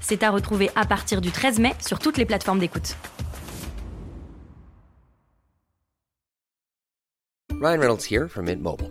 C'est à retrouver à partir du 13 mai sur toutes les plateformes d'écoute. Ryan Reynolds here from Mint Mobile.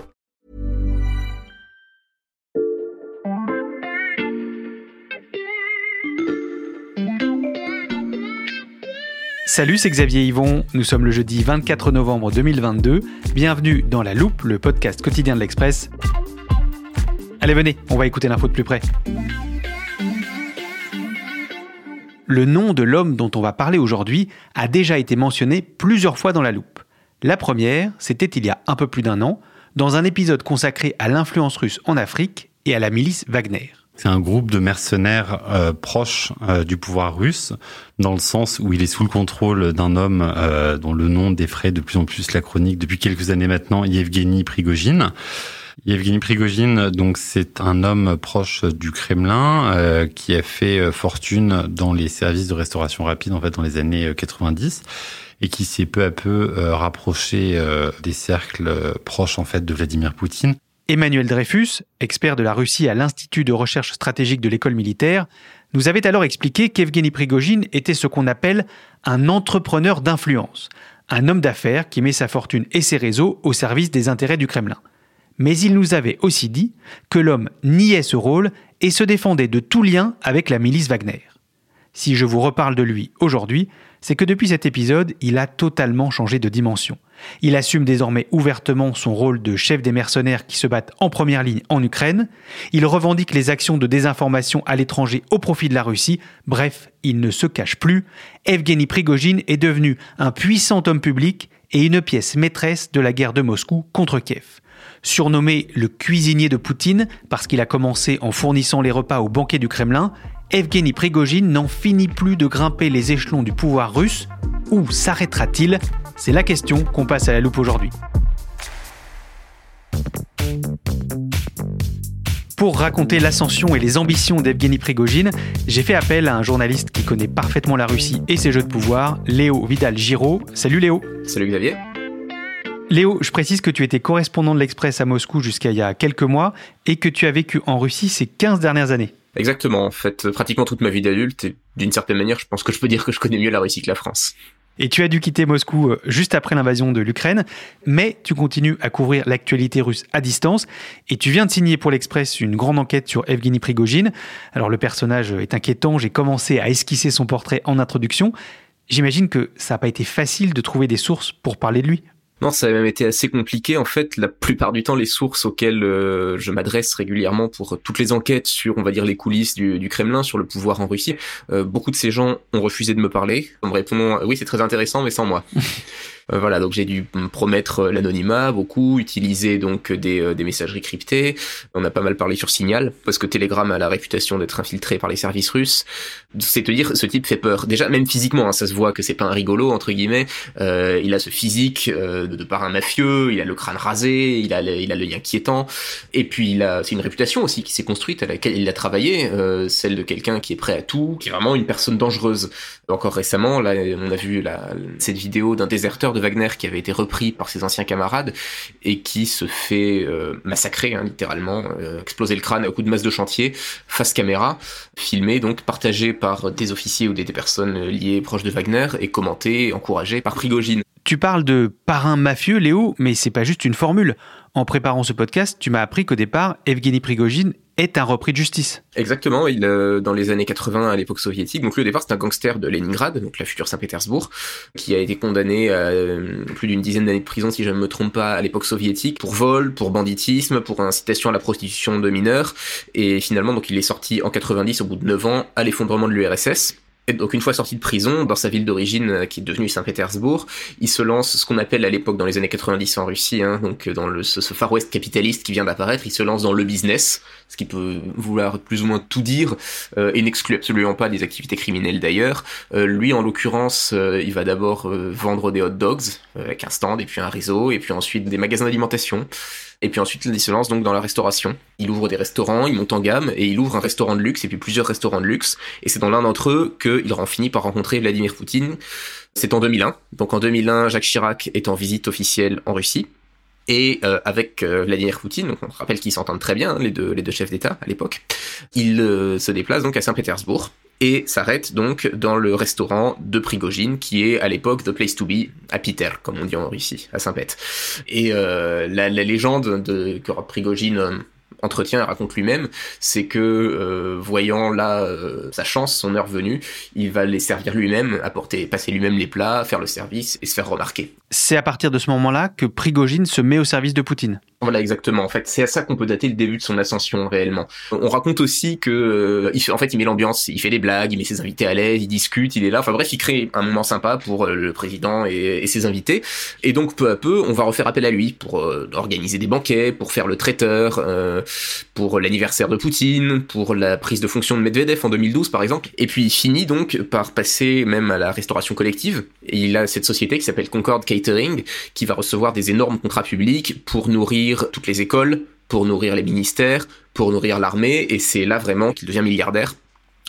Salut, c'est Xavier Yvon. Nous sommes le jeudi 24 novembre 2022. Bienvenue dans La Loupe, le podcast quotidien de l'Express. Allez, venez, on va écouter l'info de plus près. Le nom de l'homme dont on va parler aujourd'hui a déjà été mentionné plusieurs fois dans La Loupe. La première, c'était il y a un peu plus d'un an, dans un épisode consacré à l'influence russe en Afrique et à la milice Wagner. C'est un groupe de mercenaires euh, proches euh, du pouvoir russe, dans le sens où il est sous le contrôle d'un homme euh, dont le nom défraie de plus en plus la chronique depuis quelques années maintenant, Yevgeny Prigogine. Yevgeny Prigogine, donc c'est un homme proche du Kremlin euh, qui a fait euh, fortune dans les services de restauration rapide en fait dans les années euh, 90 et qui s'est peu à peu euh, rapproché euh, des cercles euh, proches en fait de Vladimir Poutine. Emmanuel Dreyfus, expert de la Russie à l'Institut de recherche stratégique de l'école militaire, nous avait alors expliqué qu'Evgeny Prigogine était ce qu'on appelle un entrepreneur d'influence, un homme d'affaires qui met sa fortune et ses réseaux au service des intérêts du Kremlin. Mais il nous avait aussi dit que l'homme niait ce rôle et se défendait de tout lien avec la milice Wagner. Si je vous reparle de lui aujourd'hui, c'est que depuis cet épisode, il a totalement changé de dimension. Il assume désormais ouvertement son rôle de chef des mercenaires qui se battent en première ligne en Ukraine. Il revendique les actions de désinformation à l'étranger au profit de la Russie. Bref, il ne se cache plus. Evgeny Prigogine est devenu un puissant homme public et une pièce maîtresse de la guerre de Moscou contre Kiev. Surnommé le cuisinier de Poutine parce qu'il a commencé en fournissant les repas au banquet du Kremlin, Evgeny Prigogine n'en finit plus de grimper les échelons du pouvoir russe. Où s'arrêtera-t-il? C'est la question qu'on passe à la loupe aujourd'hui. Pour raconter l'ascension et les ambitions d'Evgeny Prigogine, j'ai fait appel à un journaliste qui connaît parfaitement la Russie et ses jeux de pouvoir, Léo Vidal-Giraud. Salut Léo Salut Xavier. Léo, je précise que tu étais correspondant de l'Express à Moscou jusqu'à il y a quelques mois et que tu as vécu en Russie ces 15 dernières années. Exactement, en fait, pratiquement toute ma vie d'adulte, et d'une certaine manière, je pense que je peux dire que je connais mieux la Russie que la France. Et tu as dû quitter Moscou euh, juste après l'invasion de l'Ukraine, mais tu continues à couvrir l'actualité russe à distance, et tu viens de signer pour l'Express une grande enquête sur Evgeny Prigogine. Alors le personnage est inquiétant, j'ai commencé à esquisser son portrait en introduction. J'imagine que ça n'a pas été facile de trouver des sources pour parler de lui. Non, ça a même été assez compliqué. En fait, la plupart du temps, les sources auxquelles euh, je m'adresse régulièrement pour toutes les enquêtes sur, on va dire, les coulisses du, Kremlin, sur le pouvoir en Russie, euh, beaucoup de ces gens ont refusé de me parler en me répondant oui, c'est très intéressant, mais sans moi. Euh, voilà, donc j'ai dû me promettre l'anonymat beaucoup, utiliser donc des, euh, des messageries cryptées. On a pas mal parlé sur Signal parce que Telegram a la réputation d'être infiltré par les services russes. C'est te dire, ce type fait peur. Déjà, même physiquement, hein, ça se voit que c'est pas un rigolo entre guillemets. Euh, il a ce physique euh, de, de par un mafieux, il a le crâne rasé, il a le, il a l'œil inquiétant, et puis il a c'est une réputation aussi qui s'est construite à laquelle il a travaillé, euh, celle de quelqu'un qui est prêt à tout, qui est vraiment une personne dangereuse. Encore récemment, là, on a vu la, cette vidéo d'un déserteur de Wagner qui avait été repris par ses anciens camarades et qui se fait euh, massacrer, hein, littéralement, euh, exploser le crâne à coup de masse de chantier, face caméra, filmé, donc partagé par des officiers ou des, des personnes liées proches de Wagner et commenté, encouragé par Prigogine. Tu parles de parrain mafieux, Léo, mais c'est pas juste une formule. En préparant ce podcast, tu m'as appris qu'au départ, Evgeny Prigogine est un repris de justice. Exactement, il euh, dans les années 80 à l'époque soviétique. Donc lui au départ c'est un gangster de Leningrad, donc la future Saint-Pétersbourg, qui a été condamné à euh, plus d'une dizaine d'années de prison si je ne me trompe pas à l'époque soviétique pour vol, pour banditisme, pour incitation à la prostitution de mineurs et finalement donc il est sorti en 90 au bout de 9 ans à l'effondrement de l'URSS donc une fois sorti de prison, dans sa ville d'origine euh, qui est devenue Saint-Pétersbourg, il se lance ce qu'on appelle à l'époque dans les années 90 en Russie, hein, donc euh, dans le, ce, Far West capitaliste qui vient d'apparaître, il se lance dans le business, ce qui peut vouloir plus ou moins tout dire, euh, et n'exclut absolument pas des activités criminelles d'ailleurs. lui en l'occurrence, il va d'abord vendre des hot dogs avec un stand et puis un réseau, et puis ensuite des magasins d'alimentation. Et puis ensuite, il se lance donc dans la restauration. Il ouvre des restaurants, il monte en gamme et il ouvre un restaurant de luxe et puis plusieurs restaurants de luxe. Et c'est dans l'un d'entre eux qu'il en finit par rencontrer Vladimir Poutine. C'est en 2001. Donc en 2001, Jacques Chirac est en visite officielle en Russie. Et euh, avec euh, Vladimir Poutine, donc on rappelle qu'ils s'entendent très bien, hein, les deux, les deux chefs d'État à l'époque, il euh, se déplace donc à Saint-Pétersbourg et s'arrête donc dans le restaurant de Prigogine qui est à l'époque The Place to Be à Peter, comme on dit en Russie, à Saint-Pét. Et la, la, légende de, que Prigogine entretient et raconte lui-même, c'est que euh, voyant là euh, sa chance, son heure venue, il va les servir lui-même, apporter, passer lui-même les plats, faire le service et se faire remarquer. C'est à partir de ce moment-là que Prigogine se met au service de Poutine. Voilà exactement. En fait, c'est à ça qu'on peut dater le début de son ascension réellement. On raconte aussi que, euh, en fait, il met l'ambiance, il fait des blagues, il met ses invités à l'aise, il discute, il est là. Enfin bref, il crée un moment sympa pour euh, le président et, ses invités. Et donc peu à peu, on va refaire appel à lui pour euh, organiser des banquets, pour faire le traiteur, pour l'anniversaire de Poutine, pour la prise de fonction de Medvedev en 2012 par exemple. Et puis il finit donc par passer même à la restauration collective. Et il a cette société qui s'appelle Concord Catering, qui va recevoir des énormes contrats publics pour nourrir toutes les écoles, pour nourrir les ministères, pour nourrir l'armée, et c'est là vraiment qu'il devient milliardaire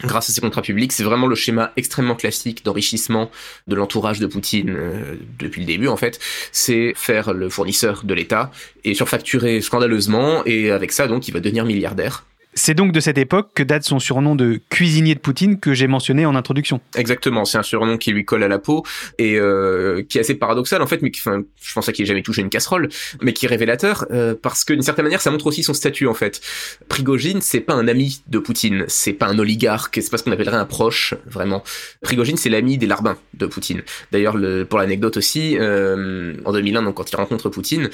grâce à ces contrats publics. C'est vraiment le schéma extrêmement classique d'enrichissement de l'entourage de Poutine euh, depuis le début en fait. C'est faire le fournisseur de l'État et surfacturer scandaleusement et avec ça donc il va devenir milliardaire. C'est donc de cette époque que date son surnom de cuisinier de Poutine que j'ai mentionné en introduction. Exactement, c'est un surnom qui lui colle à la peau et euh, qui est assez paradoxal en fait, mais qui, enfin, je pense qu'il ait jamais touché une casserole, mais qui est révélateur euh, parce que d'une certaine manière, ça montre aussi son statut en fait. Prigogine, c'est pas un ami de Poutine, c'est pas un oligarque, c'est pas ce qu'on appellerait un proche vraiment. Prigogine, c'est l'ami des larbins de Poutine. D'ailleurs, pour l'anecdote aussi, euh, en 2001, donc quand il rencontre Poutine,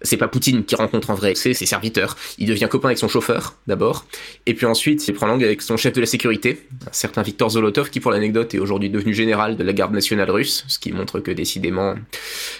c'est pas Poutine qui rencontre en vrai, c'est ses serviteurs. Il devient copain avec son chauffeur d'abord et puis ensuite, il prend langue avec son chef de la sécurité, un certain Viktor Zolotov, qui pour l'anecdote est aujourd'hui devenu général de la garde nationale russe, ce qui montre que décidément,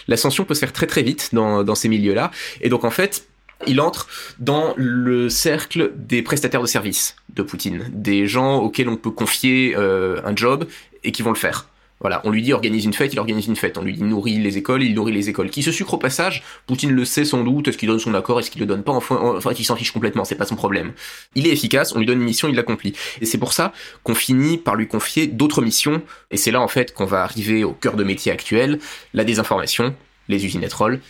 l'ascension peut se faire très très vite dans, dans ces milieux-là. Et donc en fait, il entre dans le cercle des prestataires de services de Poutine, des gens auxquels on peut confier euh, un job et qui vont le faire. Voilà, on lui dit organise une fête, il organise une fête. On lui dit nourrit les écoles, il nourrit les écoles. Qui se sucre au passage, Poutine le sait sans doute, est-ce qu'il donne son accord, est-ce qu'il le donne pas, enfin, enfin il s'en fiche complètement, c'est pas son problème. Il est efficace, on lui donne une mission, il l'accomplit. Et c'est pour ça qu'on finit par lui confier d'autres missions, et c'est là en fait qu'on va arriver au cœur de métier actuel, la désinformation, les usines à troll,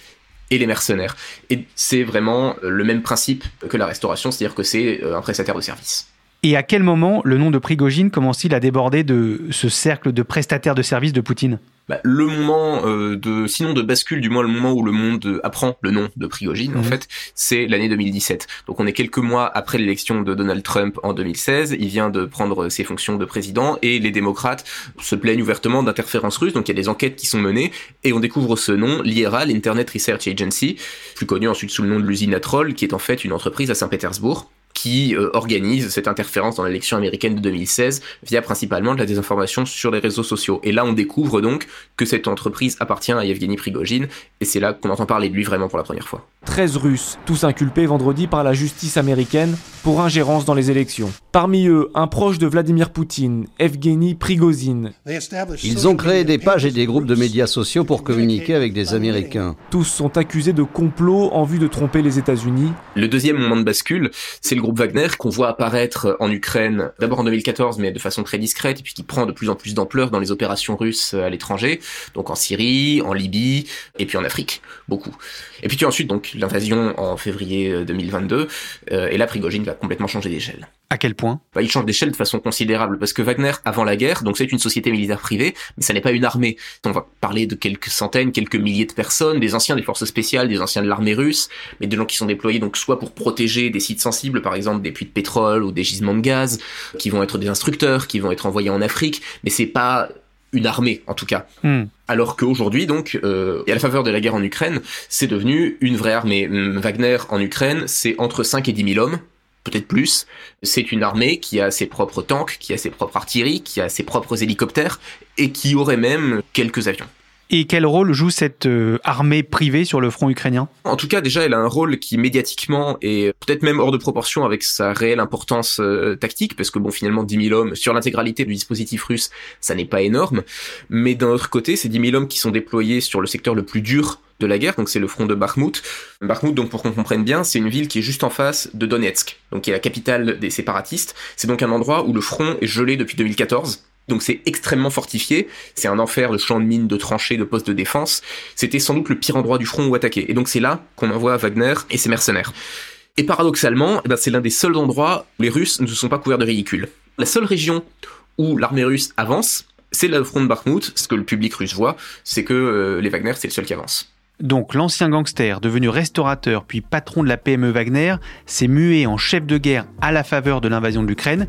et les mercenaires. Et c'est vraiment le même principe que la restauration, c'est-à-dire que c'est euh, un prestataire de service. Et à quel moment le nom de Prigogine commence-t-il à déborder de ce cercle de prestataires de services de Poutine? Bah, le moment euh, de, sinon de bascule, du moins le moment où le monde apprend le nom de Prigogine, en mhm. fait, c'est l'année 2017. Donc on est quelques mois après l'élection de Donald Trump en 2016. Il vient de prendre ses fonctions de président et les démocrates se plaignent ouvertement d'interférences russes. Donc il y a des enquêtes qui sont menées et on découvre ce nom, l'IRA, l'Internet Research Agency, plus connu ensuite sous le nom de l'usine Atrol, qui est en fait une entreprise à Saint-Pétersbourg qui euh, organise cette interférence dans l'élection américaine de 2016 via principalement de la désinformation sur les réseaux sociaux. Et là, on découvre donc que cette entreprise appartient à Yevgeny Prigogine, et c'est là qu'on entend parler de lui vraiment pour la première fois. 13 Russes, tous inculpés vendredi par la justice américaine pour ingérence dans les élections. Parmi eux, un proche de Vladimir Poutine, Evgeny Prigozhin. Ils ont créé des pages et des groupes de médias sociaux pour communiquer avec des Américains. Tous sont accusés de complot en vue de tromper les États-Unis. Le deuxième moment de bascule, c'est le groupe Wagner qu'on voit apparaître en Ukraine, d'abord en 2014, mais de façon très discrète, et puis qui prend de plus en plus d'ampleur dans les opérations russes à l'étranger, donc en Syrie, en Libye, et puis en Afrique, beaucoup. Et puis tu as ensuite donc l'invasion en février 2022, euh, et là Prigogine va complètement changer d'échelle. À quel point? Bah, Il change d'échelle de façon considérable, parce que Wagner, avant la guerre, donc c'est une société militaire privée, mais ça n'est pas une armée. On va parler de quelques centaines, quelques milliers de personnes, des anciens des forces spéciales, des anciens de l'armée russe, mais de gens qui sont déployés donc soit pour protéger des sites sensibles, par exemple des puits de pétrole ou des gisements de gaz, qui vont être des instructeurs, qui vont être envoyés en Afrique, mais c'est pas une armée en tout cas. Hmm. Alors qu'aujourd'hui, donc, euh, et à la faveur de la guerre en Ukraine, c'est devenu une vraie armée. Wagner en Ukraine, c'est entre 5 et 10 000 hommes, peut-être plus. C'est une armée qui a ses propres tanks, qui a ses propres artilleries, qui a ses propres hélicoptères, et qui aurait même quelques avions. Et quel rôle joue cette euh, armée privée sur le front ukrainien? En tout cas, déjà, elle a un rôle qui médiatiquement est peut-être même hors de proportion avec sa réelle importance euh, tactique, parce que bon, finalement, 10 000 hommes sur l'intégralité du dispositif russe, ça n'est pas énorme. Mais d'un autre côté, ces 10 000 hommes qui sont déployés sur le secteur le plus dur de la guerre, donc c'est le front de Bakhmut. Bakhmut, donc pour qu'on comprenne bien, c'est une ville qui est juste en face de Donetsk, donc qui est la capitale des séparatistes. C'est donc un endroit où le front est gelé depuis 2014 donc c'est extrêmement fortifié, c'est un enfer de champs de mines, de tranchées, de postes de défense. C'était sans doute le pire endroit du front où attaquer. Et donc c'est là qu'on envoie Wagner et ses mercenaires. Et paradoxalement, eh ben, c'est l'un des seuls endroits où les Russes ne se sont pas couverts de ridicules. La seule région où l'armée russe avance, c'est le front de Bakhmut. Ce que le public russe voit, c'est que euh, les Wagner, c'est le seul qui avance. Donc l'ancien gangster, devenu restaurateur puis patron de la PME Wagner, s'est mué en chef de guerre à la faveur de l'invasion de l'Ukraine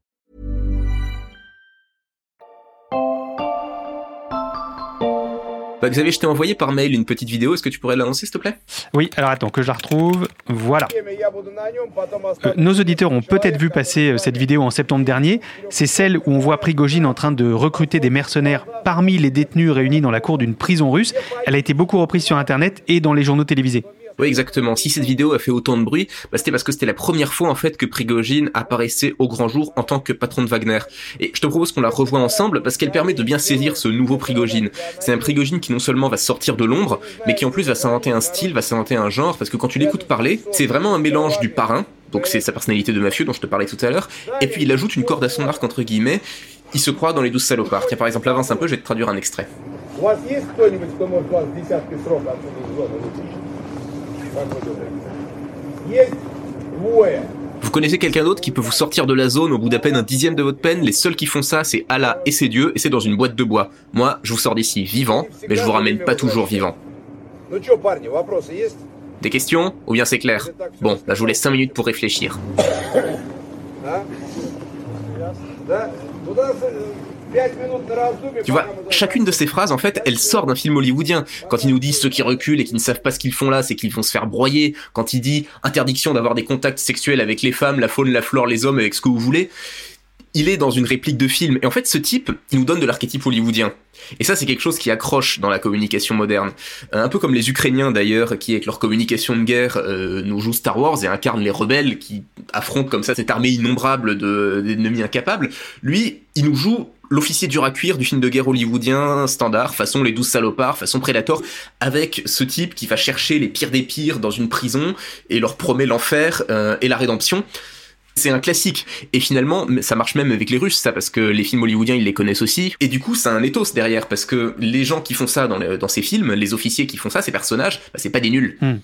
Bah, Xavier, je t'ai envoyé par mail une petite vidéo. Est-ce que tu pourrais l'annoncer, s'il te plaît? Oui, alors attends que je la retrouve. Voilà. Euh, nos auditeurs ont peut-être vu passer euh, cette vidéo en septembre dernier. C'est celle où on voit Prigogine en train de recruter des mercenaires parmi les détenus réunis dans la cour d'une prison russe. Elle a été beaucoup reprise sur Internet et dans les journaux télévisés. Oui, exactement. Si cette vidéo a fait autant de bruit, bah, c'était parce que c'était la première fois en fait que Prigogine apparaissait au grand jour en tant que patron de Wagner. Et je te propose qu'on la revoie ensemble parce qu'elle permet de bien saisir ce nouveau Prigogine. C'est un Prigogine qui non seulement va sortir de l'ombre, mais qui en plus va s'inventer un style, va s'inventer un genre, parce que quand tu l'écoutes parler, c'est vraiment un mélange du parrain, donc c'est sa personnalité de mafieux dont je te parlais tout à l'heure, et puis il ajoute une corde à son arc entre guillemets, il se croit dans les douze salopards. Tiens par exemple avance un peu, je vais te traduire un extrait. Vous connaissez quelqu'un d'autre qui peut vous sortir de la zone au bout d'à peine un dixième de votre peine? Les seuls qui font ça, c'est Allah et ses dieux, et c'est dans une boîte de bois. Moi, je vous sors d'ici vivant, mais je vous ramène pas toujours vivant. Des questions? Ou bien c'est clair? Bon, bah je vous laisse 5 minutes pour réfléchir. Tu vois, chacune de ces phrases, en fait, elle sort d'un film hollywoodien. Quand il nous dit ceux qui reculent et qui ne savent pas ce qu'ils font là, c'est qu'ils vont se faire broyer. Quand il dit interdiction d'avoir des contacts sexuels avec les femmes, la faune, la flore, les hommes, avec ce que vous voulez, il est dans une réplique de film. Et en fait, ce type, il nous donne de l'archétype hollywoodien. Et ça, c'est quelque chose qui accroche dans la communication moderne. Un peu comme les Ukrainiens d'ailleurs, qui avec leur communication de guerre euh, nous jouent Star Wars et incarnent les rebelles qui affrontent comme ça cette armée innombrable d'ennemis incapables. Lui, il nous joue l'officier dur à cuire du film de guerre hollywoodien standard, façon les douze salopards, façon Predator, avec ce type qui va chercher les pires des pires dans une prison et leur promet l'enfer euh, et la rédemption. C'est un classique. Et finalement, ça marche même avec les Russes, ça, parce que les films hollywoodiens, ils les connaissent aussi. Et du coup, c'est un ethos derrière, parce que les gens qui font ça dans, dans ces films, les officiers qui font ça, ces personnages, bah, c'est pas des nuls. Hmm.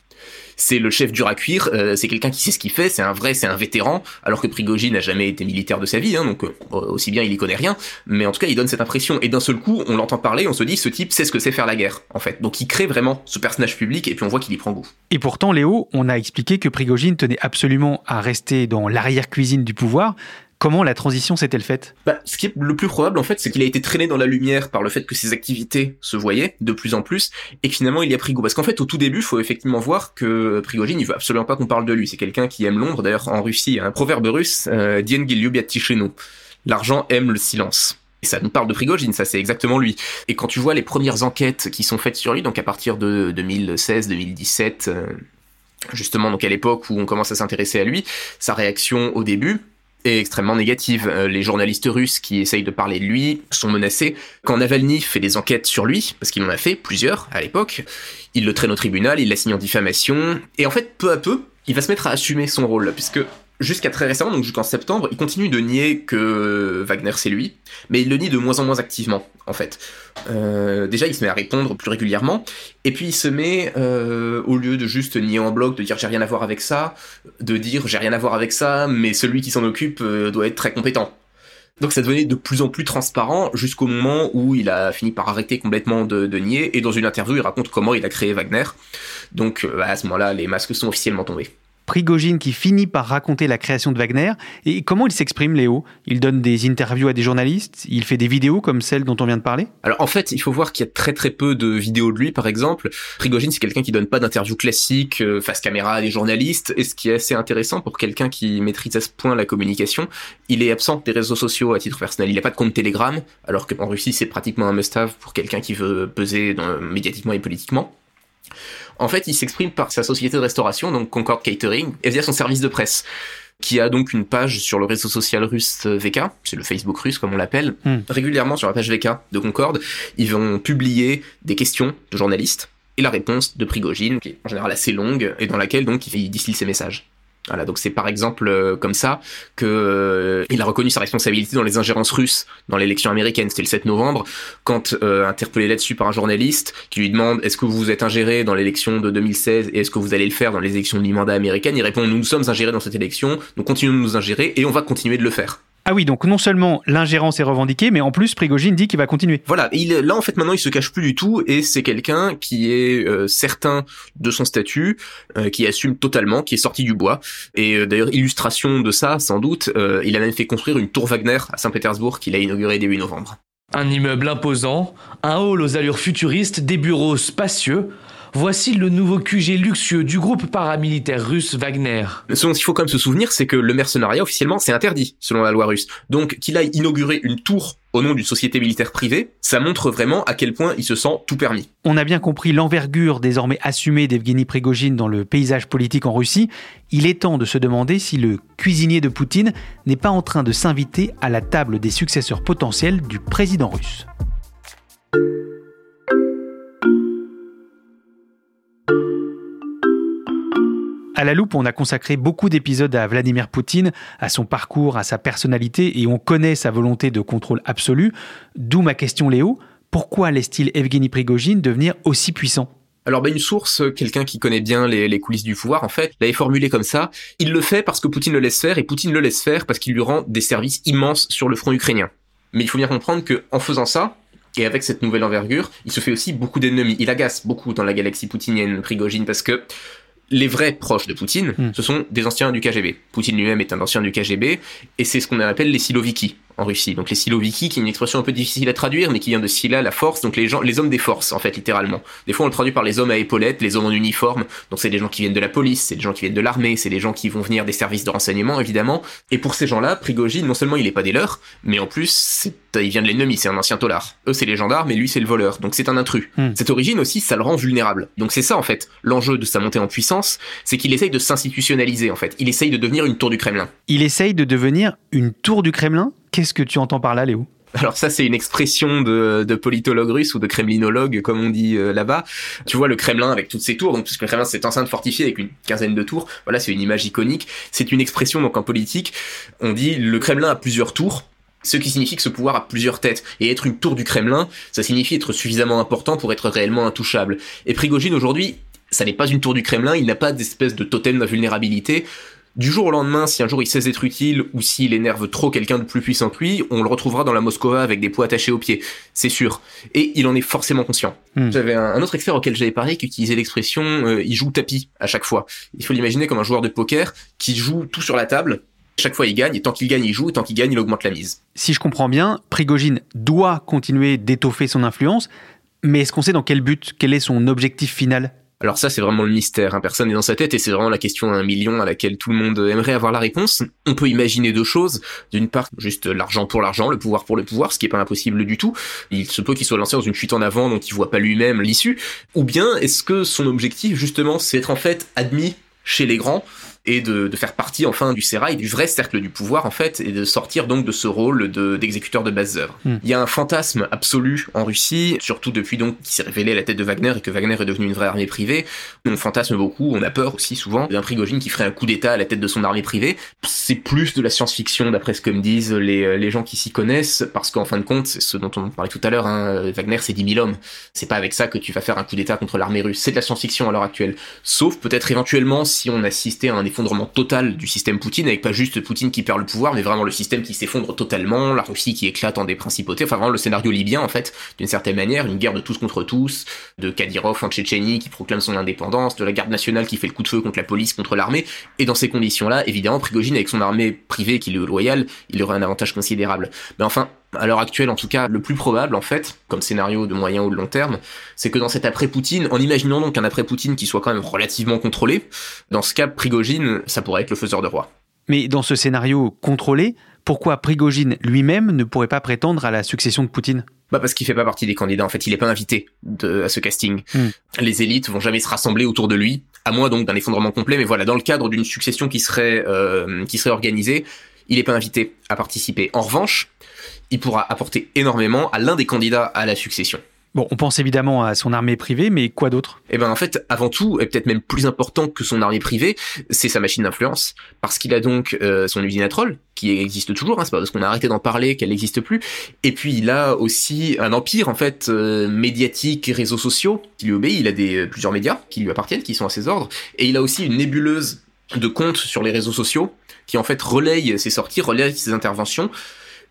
C'est le chef dur à cuire, euh, c'est quelqu'un qui sait ce qu'il fait, c'est un vrai, c'est un vétéran, alors que Prigogine n'a jamais été militaire de sa vie, hein, donc euh, aussi bien il y connaît rien, mais en tout cas il donne cette impression, et d'un seul coup on l'entend parler, on se dit ce type sait ce que c'est faire la guerre, en fait. Donc il crée vraiment ce personnage public, et puis on voit qu'il y prend goût. Et pourtant Léo, on a expliqué que Prigogine tenait absolument à rester dans l'arrière-cuisine du pouvoir, Comment la transition s'est-elle faite? Bah, Ce qui est le plus probable, en fait, c'est qu'il a été traîné dans la lumière par le fait que ses activités se voyaient de plus en plus, et finalement il y a pris goût. Parce qu'en fait, au tout début, il faut effectivement voir que Prigogine, il veut absolument pas qu'on parle de lui. C'est quelqu'un qui aime Londres. D'ailleurs, en Russie, il y a un proverbe russe, euh, L'argent aime le silence. Et ça nous parle de Prigogine, ça c'est exactement lui. Et quand tu vois les premières enquêtes qui sont faites sur lui, donc à partir de 2016-2017, euh, justement donc à l'époque où on commence à s'intéresser à lui, sa réaction au début, est extrêmement négative. Euh, les journalistes russes qui essayent de parler de lui sont menacés. Quand Navalny fait des enquêtes sur lui, parce qu'il en a fait plusieurs à l'époque, il le traîne au tribunal, il l'assigne en diffamation, et en fait, peu à peu, il va se mettre à assumer son rôle, puisque jusqu'à très récemment, donc jusqu'en septembre, il continue de nier que Wagner c'est lui, mais il le nie de moins en moins activement, en fait. Euh, déjà, il se met à répondre plus régulièrement, et puis il se met, euh, au lieu de juste nier en bloc, de dire j'ai rien à voir avec ça, de dire j'ai rien à voir avec ça, mais celui qui s'en occupe euh, doit être très compétent. Donc ça devenait de plus en plus transparent jusqu'au moment où il a fini par arrêter complètement de, de, nier, et dans une interview, il raconte comment il a créé Wagner. Donc à ce moment-là, les masques sont officiellement tombés. Prigogine qui finit par raconter la création de Wagner. Et comment il s'exprime, Léo? Il donne des interviews à des journalistes? Il fait des vidéos comme celle dont on vient de parler? Alors en fait, il faut voir qu'il y a très très peu de vidéos de lui, par exemple. Prigogine, c'est quelqu'un qui donne pas d'interviews classiques euh, face caméra à des journalistes. Et ce qui est assez intéressant pour quelqu'un qui maîtrise à ce point la communication, il est absent des réseaux sociaux à titre personnel. Il n'a pas de compte Telegram, alors qu'en Russie, c'est pratiquement un must-have pour quelqu'un qui veut peser dans, médiatiquement et politiquement. En fait, il s'exprime par sa société de restauration, donc Concord Catering, et via son service de presse qui a donc une page sur le réseau social russe VK, c'est le Facebook russe comme on l'appelle. Hmm. Régulièrement sur la page VK de Concorde, ils vont publier des questions de journalistes et la réponse de Prigogine, qui est en général assez longue et dans laquelle donc il distille ses messages. Voilà, donc c'est par exemple euh, comme ça que euh, il a reconnu sa responsabilité dans les ingérences russes dans l'élection américaine. C'était le 7 novembre, quand euh, interpellé là-dessus par un journaliste qui lui demande est-ce que vous vous êtes ingéré dans l'élection de 2016 et est-ce que vous allez le faire dans les élections de mi-mandat américaines Il répond nous nous sommes ingérés dans cette élection, nous continuons de nous ingérer et on va continuer de le faire. Ah oui, donc non seulement l'ingérence est revendiquée, mais en plus Prigogine dit qu'il va continuer. Voilà, il, là en fait maintenant il se cache plus du tout et c'est quelqu'un qui est euh, certain de son statut, euh, qui assume totalement, qui est sorti du bois. Et euh, d'ailleurs illustration de ça, sans doute, il a même fait construire une tour Wagner à Saint-Pétersbourg qu'il a inaugurée début novembre. Un immeuble imposant, un hall aux allures futuristes, des bureaux spacieux, Voici le nouveau QG luxueux du groupe paramilitaire russe Wagner. Ce dont il faut quand même se souvenir, c'est que le mercenariat officiellement c'est interdit selon la loi russe. Donc qu'il aille inaugurer une tour au nom d'une société militaire privée, ça montre vraiment à quel point il se sent tout permis. On a bien compris l'envergure désormais assumée d'Evgeny Prigogine dans le paysage politique en Russie. Il est temps de se demander si le cuisinier de Poutine n'est pas en train de s'inviter à la table des successeurs potentiels du président russe. À la loupe, on a consacré beaucoup d'épisodes à Vladimir Poutine, à son parcours, à sa personnalité, et on connaît sa volonté de contrôle absolu. D'où ma question, Léo. Pourquoi laisse-t-il Evgeny Prigogine devenir aussi puissant? Alors ben une source, quelqu'un qui connaît bien les, coulisses du pouvoir, en fait, l'avait formulé comme ça. Il le fait parce que Poutine le laisse faire, et Poutine le laisse faire parce qu'il lui rend des services immenses sur le front ukrainien. Mais il faut bien comprendre que en faisant ça, et avec cette nouvelle envergure, il se fait aussi beaucoup d'ennemis. Il agace beaucoup dans la galaxie poutinienne, Prigogine, parce que les vrais proches de Poutine, hmm. ce sont des anciens du KGB. Poutine lui-même est un ancien du KGB, et c'est ce qu'on appelle les Siloviki en Russie. Donc les Siloviki, qui est une expression un peu difficile à traduire, mais qui vient de Sila, la force, donc les gens, les hommes des forces, en fait, littéralement. Des fois, on le traduit par les hommes à épaulettes, les hommes en uniforme. Donc c'est des gens qui viennent de la police, c'est des gens qui viennent de l'armée, c'est des gens qui vont venir des services de renseignement, évidemment. Et pour ces gens-là, Prigogine, non seulement il est pas des leurs, mais en plus, il vient de l'ennemi, c'est un ancien tolard. Eux, c'est les gendarmes, et lui, c'est le voleur. Donc c'est un intrus. Hmm. Cette origine aussi, ça le rend vulnérable. Donc c'est ça, en fait, l'enjeu de sa montée en puissance, c'est qu'il essaye de s'institutionnaliser, en fait. Il essaye de devenir une tour du Kremlin. Il essaye de devenir une tour du Kremlin? Qu'est-ce que tu entends par là, Léo? Alors ça, c'est une expression de, politologue russe ou de kremlinologue, comme on dit euh, là-bas. Tu vois le Kremlin avec toutes ses tours, donc puisque le Kremlin c'est enceinte fortifiée avec une quinzaine de tours. Voilà, c'est une image iconique. C'est une expression donc en politique. On dit le Kremlin a plusieurs tours. Ce qui signifie que ce pouvoir a plusieurs têtes. Et être une tour du Kremlin, ça signifie être suffisamment important pour être réellement intouchable. Et Prigogine aujourd'hui, ça n'est pas une tour du Kremlin, il n'a pas d'espèce de totem d'invulnérabilité du jour au lendemain, si un jour il sait être utile ou s'il énerve trop quelqu'un de plus puissant que lui, on le retrouvera dans la Moscova avec des poids attachés aux pieds, c'est sûr. Et il en est forcément conscient. Hmm. J'avais un, autre expert auquel j'avais parlé qui utilisait l'expression euh, il joue tapis à chaque fois. Il faut l'imaginer comme un joueur de poker qui joue tout sur la table Chaque fois, il gagne, et tant qu'il gagne, il joue, et tant qu'il gagne, il augmente la mise. Si je comprends bien, Prigogine doit continuer d'étoffer son influence, mais est-ce qu'on sait dans quel but, quel est son objectif final? Alors ça, c'est vraiment le mystère. Hein. Personne n'est dans sa tête et c'est vraiment la question à un million à laquelle tout le monde aimerait avoir la réponse. On peut imaginer deux choses. D'une part, juste l'argent pour l'argent, le pouvoir pour le pouvoir, ce qui est pas impossible du tout. Il se peut qu'il soit lancé dans une fuite en avant dont il voit pas lui-même l'issue. Ou bien, est-ce que son objectif, justement, c'est être en fait admis chez les grands et de, de, faire partie enfin du sérail, du vrai cercle du pouvoir en fait, et de sortir donc de ce rôle d'exécuteur de, œuvres. Hmm. Il y a un fantasme absolu en Russie, surtout depuis donc qui s'est révélé la tête de Wagner et que Wagner est devenu une vraie armée privée. On fantasme beaucoup, on a peur aussi souvent d'un Prigogine qui ferait un coup d'état à la tête de son armée privée. C'est plus de la science-fiction d'après ce que me disent les, les gens qui s'y connaissent, parce qu'en fin de compte, c'est ce dont on parlait tout à l'heure, hein, Wagner c'est 10 000 hommes. C'est pas avec ça que tu vas faire un coup d'état contre l'armée russe. C'est de la science-fiction à l'heure actuelle. Sauf peut-être éventuellement si on assistait à un effondrement total du système Poutine, avec pas juste Poutine qui perd le pouvoir, mais vraiment le système qui s'effondre totalement, la Russie qui éclate en des principautés, enfin vraiment le scénario libyen en fait, d'une certaine manière, une guerre de tous contre tous, de Kadyrov en Tchétchénie qui proclame son indépendance, de la garde nationale qui fait le coup de feu contre la police, contre l'armée, et dans ces conditions-là, évidemment, Prigogine avec son armée privée qui lui est loyale, il aurait un avantage considérable. Mais enfin, à l'heure actuelle en tout cas, le plus probable en fait, comme scénario de moyen ou de long terme, c'est que dans cet après-Poutine, en imaginant donc un après-Poutine qui soit quand même relativement contrôlé, dans ce cas, Prigogine, ça pourrait être le faiseur de roi. Mais dans ce scénario contrôlé, pourquoi Prigogine lui-même ne pourrait pas prétendre à la succession de Poutine? Bah parce qu'il fait pas partie des candidats. En fait, il est pas invité de, à ce casting. Hmm. Les élites vont jamais se rassembler autour de lui, à moins donc d'un effondrement complet. Mais voilà, dans le cadre d'une succession qui serait euh, qui serait organisée, il est pas invité à participer. En revanche, il pourra apporter énormément à l'un des candidats à la succession. Bon, on pense évidemment à son armée privée, mais quoi d'autre? Eh ben en fait, avant tout, et peut-être même plus important que son armée privée, c'est sa machine d'influence, parce qu'il a donc euh, son usine à troll, qui existe toujours, hein, c'est pas parce qu'on a arrêté d'en parler qu'elle n'existe plus, et puis il a aussi un empire en fait euh, médiatique et réseaux sociaux qui lui obéit, il a des euh, plusieurs médias qui lui appartiennent, qui sont à ses ordres, et il a aussi une nébuleuse de comptes sur les réseaux sociaux qui en fait relaye ses sorties, relaye ses interventions,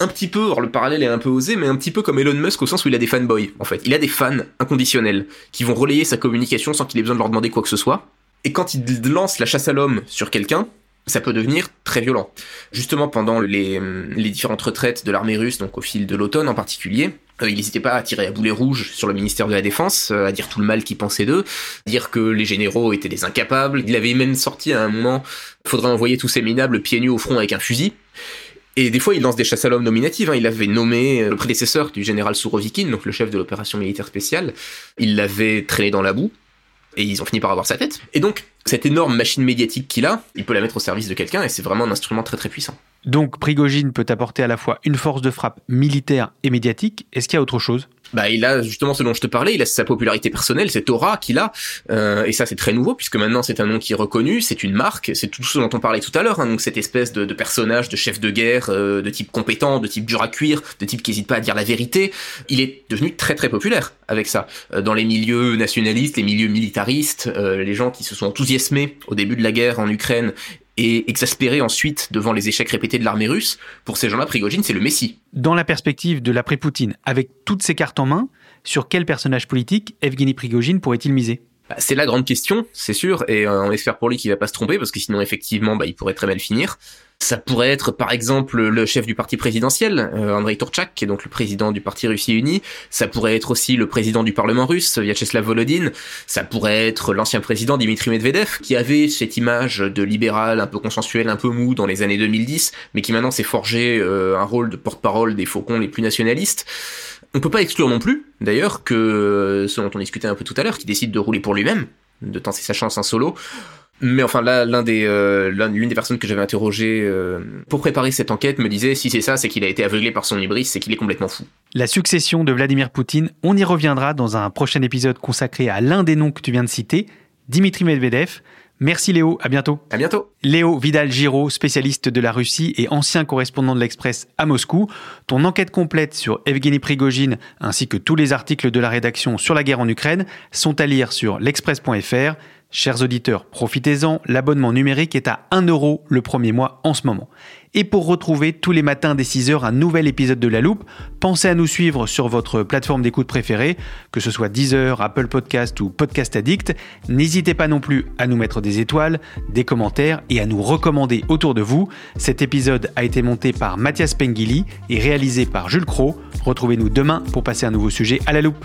un petit peu, alors le parallèle est un peu osé, mais un petit peu comme Elon Musk au sens où il a des fanboys, en fait. Il a des fans inconditionnels qui vont relayer sa communication sans qu'il ait besoin de leur demander quoi que ce soit. Et quand il lance la chasse à l'homme sur quelqu'un, ça peut devenir très violent. Justement, pendant les, différentes retraites de l'armée russe, donc au fil de l'automne en particulier, euh, il n'hésitait pas à tirer à boulet rouge sur le ministère de la Défense, euh, à dire tout le mal qu'il pensait d'eux, dire que les généraux étaient des incapables. Il avait même sorti à un moment, faudrait envoyer tous ces minables pieds nus au front avec un fusil. Et des fois, il lance des chasses à l'homme nominatives. Hein. Il avait nommé euh, le prédécesseur du général Sourovikine, donc le chef de l'opération militaire spéciale. Il l'avait traîné dans la boue. Et ils ont fini par avoir sa tête. Et donc, cette énorme machine médiatique qu'il a, il peut la mettre au service de quelqu'un et c'est vraiment un instrument très très puissant. Donc, Prigogine peut apporter à la fois une force de frappe militaire et médiatique. Est-ce qu'il y a autre chose? Bah il a justement ce dont je te parlais, il a sa popularité personnelle, cette aura qu'il a, euh, et ça c'est très nouveau puisque maintenant c'est un nom qui est reconnu, c'est une marque, c'est tout ce dont on parlait tout à l'heure, hein, donc cette espèce de, personnage, de chef de guerre, euh, de type compétent, de type dur à cuire, de type qui hésite pas à dire la vérité, il est devenu très très populaire avec ça euh, dans les milieux nationalistes, les milieux militaristes, euh, les gens qui se sont enthousiasmés au début de la guerre en Ukraine et exaspéré ensuite devant les échecs répétés de l'armée russe, pour ces gens-là, Prigogine, c'est le Messie. Dans la perspective de l'après-Poutine, avec toutes ces cartes en main, sur quel personnage politique Evgeny Prigogine pourrait-il miser? Bah, c'est la grande question, c'est sûr, et euh, on espère pour lui qu'il va pas se tromper, parce que sinon, effectivement, bah, il pourrait très mal finir. Ça pourrait être par exemple le chef du parti présidentiel, euh, Andrei Turchak, qui est donc le président du parti Russie Unie. Ça pourrait être aussi le président du Parlement russe, Vyacheslav Volodin. Ça pourrait être l'ancien président Dimitri Medvedev, qui avait cette image de libéral un peu consensuel, un peu mou dans les années 2010, mais qui maintenant s'est forgé euh, un rôle de porte-parole des faucons les plus nationalistes. On peut pas exclure non plus, d'ailleurs, que ce dont on discutait un peu tout à l'heure, qui décide de rouler pour lui-même, de tenter sa chance en solo. Mais enfin là, l'un des, euh, l'une des personnes que j'avais interrogé euh, pour préparer cette enquête me disait si c'est ça, c'est qu'il a été aveuglé par son hybris, c'est qu'il est complètement fou. La succession de Vladimir Poutine, on y reviendra dans un prochain épisode consacré à l'un des noms que tu viens de citer, Dimitri Medvedev. Merci Léo, à bientôt. À bientôt. Léo Vidal-Giraud, spécialiste de la Russie et ancien correspondant de l'Express à Moscou. Ton enquête complète sur Evgeny Prigogine ainsi que tous les articles de la rédaction sur la guerre en Ukraine sont à lire sur l'express.fr. Chers auditeurs, profitez-en, l'abonnement numérique est à 1 euro le premier mois en ce moment. Et pour retrouver tous les matins dès 6h un nouvel épisode de La Loupe, pensez à nous suivre sur votre plateforme d'écoute préférée, que ce soit Deezer, Apple Podcast ou Podcast Addict. N'hésitez pas non plus à nous mettre des étoiles, des commentaires et à nous recommander autour de vous. Cet épisode a été monté par Mathias Pengili et réalisé par Jules Cro. Retrouvez-nous demain pour passer un nouveau sujet à la loupe.